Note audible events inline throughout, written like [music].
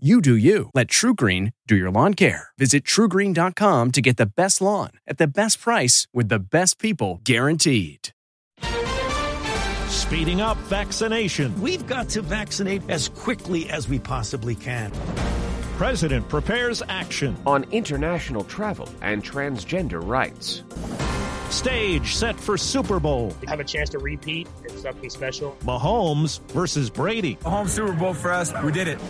You do you. Let TruGreen do your lawn care. Visit trugreen.com to get the best lawn at the best price with the best people guaranteed. Speeding up vaccination. We've got to vaccinate as quickly as we possibly can. President prepares action. on international travel and transgender rights. Stage set for Super Bowl. have a chance to repeat. It's something special. Mahomes versus Brady. home Super Bowl for us. We did it.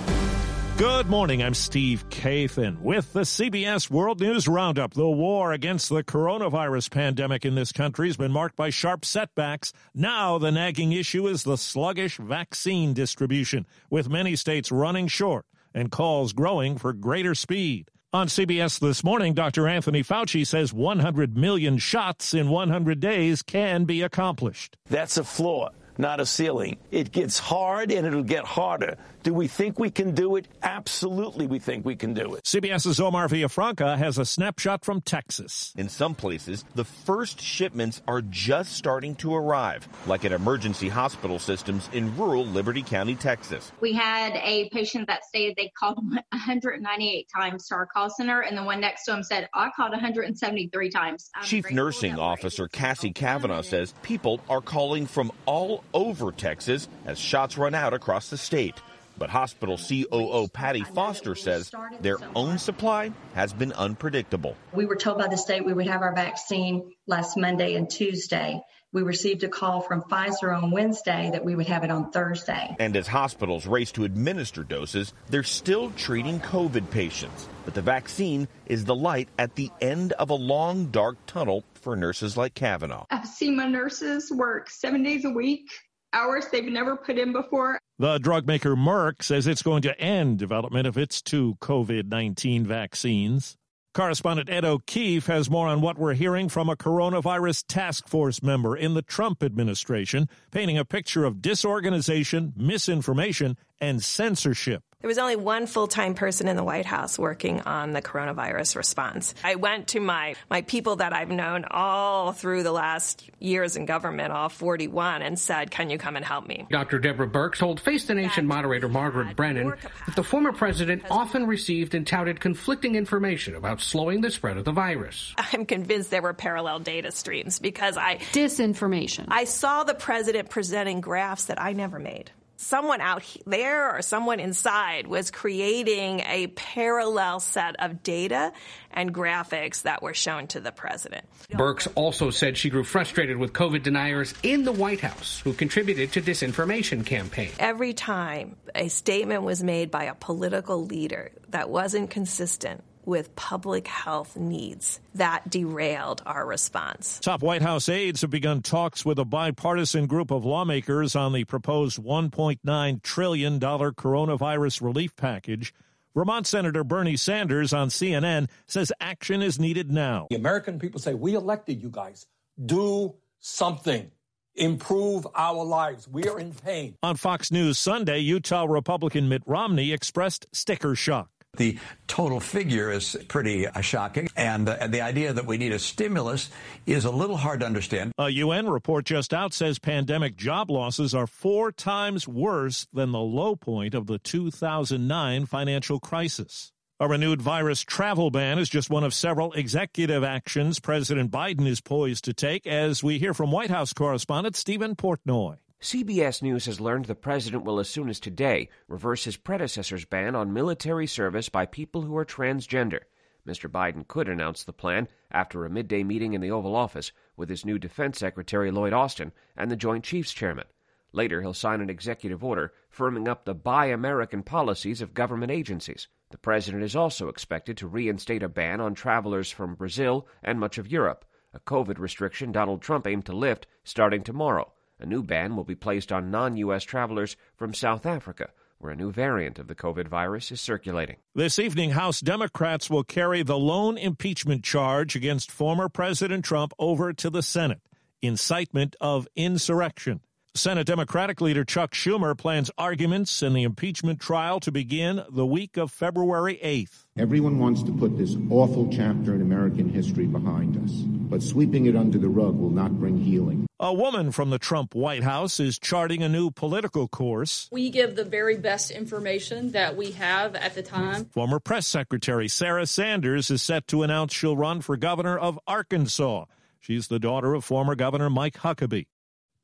Good morning. I'm Steve Kathan with the CBS World News Roundup. The war against the coronavirus pandemic in this country has been marked by sharp setbacks. Now the nagging issue is the sluggish vaccine distribution, with many states running short and calls growing for greater speed. On CBS this morning, Dr. Anthony Fauci says 100 million shots in 100 days can be accomplished. That's a floor, not a ceiling. It gets hard and it'll get harder. Do we think we can do it? Absolutely, we think we can do it. CBS's Omar Villafranca has a snapshot from Texas. In some places, the first shipments are just starting to arrive, like at emergency hospital systems in rural Liberty County, Texas. We had a patient that stated they called [laughs] 198 times to our call center, and the one next to him said, I called 173 times. I'm Chief Nursing Officer Cassie help Kavanaugh says people are calling from all over Texas as shots run out across the state. But hospital COO Patty Foster says their own supply has been unpredictable. We were told by the state we would have our vaccine last Monday and Tuesday. We received a call from Pfizer on Wednesday that we would have it on Thursday. And as hospitals race to administer doses, they're still treating COVID patients. But the vaccine is the light at the end of a long, dark tunnel for nurses like Kavanaugh. I've seen my nurses work seven days a week, hours they've never put in before. The drug maker Merck says it's going to end development of its two COVID 19 vaccines. Correspondent Ed O'Keefe has more on what we're hearing from a coronavirus task force member in the Trump administration, painting a picture of disorganization, misinformation, and censorship. There was only one full-time person in the White House working on the coronavirus response. I went to my, my people that I've known all through the last years in government, all 41, and said, can you come and help me? Dr. Deborah Birx told Face the Nation moderator Margaret Brennan that the former president often received and touted conflicting information about slowing the spread of the virus. I'm convinced there were parallel data streams because I Disinformation. I saw the president presenting graphs that I never made. Someone out there or someone inside was creating a parallel set of data and graphics that were shown to the president. Birx also said she grew frustrated with COVID deniers in the White House who contributed to disinformation campaign. Every time a statement was made by a political leader that wasn't consistent with public health needs, that derailed our response. Top White House aides have begun talks with a bipartisan group of lawmakers on the proposed $1.9 trillion coronavirus relief package. Vermont Senator Bernie Sanders on CNN says action is needed now. The American people say, We elected you guys. Do something. Improve our lives. We are in pain. On Fox News Sunday, Utah Republican Mitt Romney expressed sticker shock. The total figure is pretty uh, shocking, and uh, the idea that we need a stimulus is a little hard to understand. A UN report just out says pandemic job losses are four times worse than the low point of the 2009 financial crisis. A renewed virus travel ban is just one of several executive actions President Biden is poised to take, as we hear from White House correspondent Steven Portnoy. CBS News has learned the president will, as soon as today, reverse his predecessor's ban on military service by people who are transgender. Mr. Biden could announce the plan after a midday meeting in the Oval Office with his new Defense Secretary Lloyd Austin and the Joint Chiefs Chairman. Later, he'll sign an executive order firming up the Buy American policies of government agencies. The president is also expected to reinstate a ban on travelers from Brazil and much of Europe, a COVID restriction Donald Trump aimed to lift starting tomorrow. A new ban will be placed on non U.S. travelers from South Africa, where a new variant of the COVID virus is circulating. This evening, House Democrats will carry the lone impeachment charge against former President Trump over to the Senate incitement of insurrection. Senate Democratic leader Chuck Schumer plans arguments in the impeachment trial to begin the week of February 8th. Everyone wants to put this awful chapter in American history behind us, but sweeping it under the rug will not bring healing. A woman from the Trump White House is charting a new political course. We give the very best information that we have at the time. Former Press Secretary Sarah Sanders is set to announce she'll run for governor of Arkansas. She's the daughter of former Governor Mike Huckabee.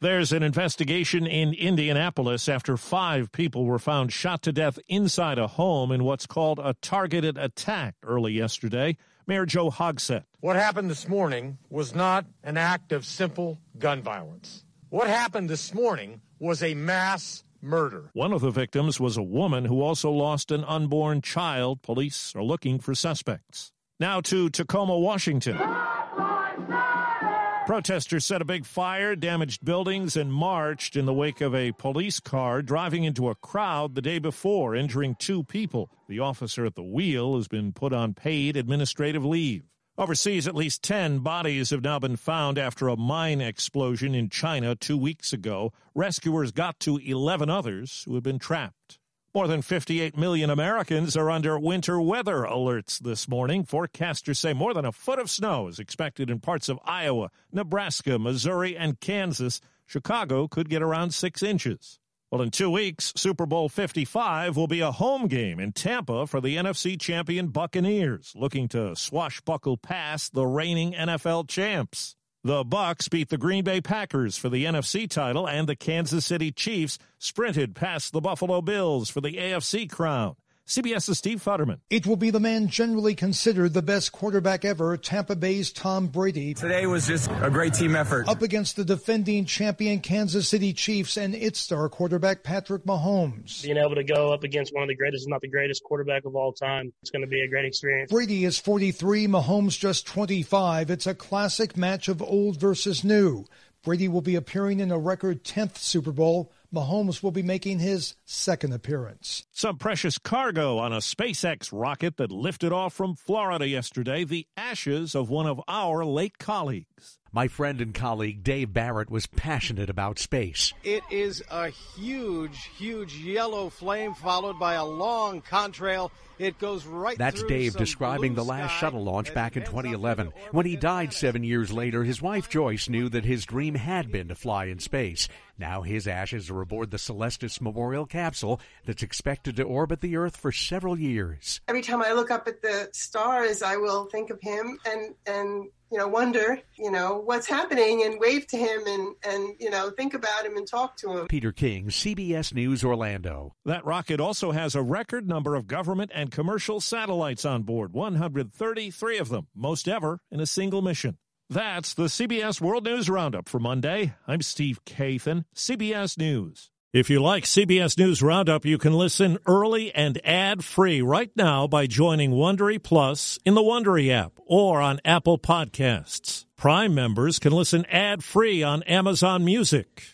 There's an investigation in Indianapolis after five people were found shot to death inside a home in what's called a targeted attack early yesterday. Mayor Joe Hogsett. What happened this morning was not an act of simple gun violence. What happened this morning was a mass murder. One of the victims was a woman who also lost an unborn child. Police are looking for suspects. Now to Tacoma, Washington. Protesters set a big fire, damaged buildings, and marched in the wake of a police car driving into a crowd the day before, injuring two people. The officer at the wheel has been put on paid administrative leave. Overseas, at least 10 bodies have now been found after a mine explosion in China two weeks ago. Rescuers got to 11 others who had been trapped. More than 58 million Americans are under winter weather alerts this morning. Forecasters say more than a foot of snow is expected in parts of Iowa, Nebraska, Missouri, and Kansas. Chicago could get around six inches. Well, in two weeks, Super Bowl 55 will be a home game in Tampa for the NFC champion Buccaneers, looking to swashbuckle past the reigning NFL champs. The Bucs beat the Green Bay Packers for the NFC title, and the Kansas City Chiefs sprinted past the Buffalo Bills for the AFC crown. CBS's Steve Futterman. It will be the man generally considered the best quarterback ever, Tampa Bay's Tom Brady. Today was just a great team effort. Up against the defending champion Kansas City Chiefs and its star quarterback Patrick Mahomes. Being able to go up against one of the greatest, if not the greatest quarterback of all time, it's going to be a great experience. Brady is 43, Mahomes just 25. It's a classic match of old versus new. Brady will be appearing in a record 10th Super Bowl. Mahomes will be making his second appearance. Some precious cargo on a SpaceX rocket that lifted off from Florida yesterday, the ashes of one of our late colleagues. My friend and colleague Dave Barrett was passionate about space. It is a huge, huge yellow flame followed by a long contrail. It goes right That's Dave describing the last shuttle launch back in 2011. When he died seven years later, his wife Joyce knew that his dream had been to fly in space. Now his ashes are aboard the Celestis Memorial capsule that's expected to orbit the Earth for several years. Every time I look up at the stars, I will think of him and, and you know, wonder, you know, what's happening and wave to him and, and, you know, think about him and talk to him. Peter King, CBS News, Orlando. That rocket also has a record number of government and commercial satellites on board 133 of them, most ever in a single mission. That's the CBS World News Roundup for Monday. I'm Steve Kathan, CBS News. If you like CBS News Roundup, you can listen early and ad-free right now by joining Wondery Plus in the Wondery app or on Apple Podcasts. Prime members can listen ad-free on Amazon Music.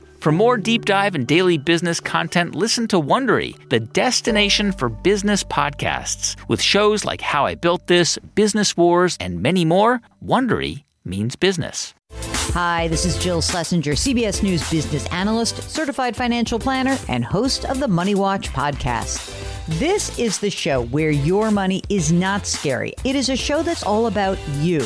For more deep dive and daily business content, listen to Wondery, the destination for business podcasts. With shows like How I Built This, Business Wars, and many more, Wondery means business. Hi, this is Jill Schlesinger, CBS News business analyst, certified financial planner, and host of the Money Watch podcast. This is the show where your money is not scary. It is a show that's all about you.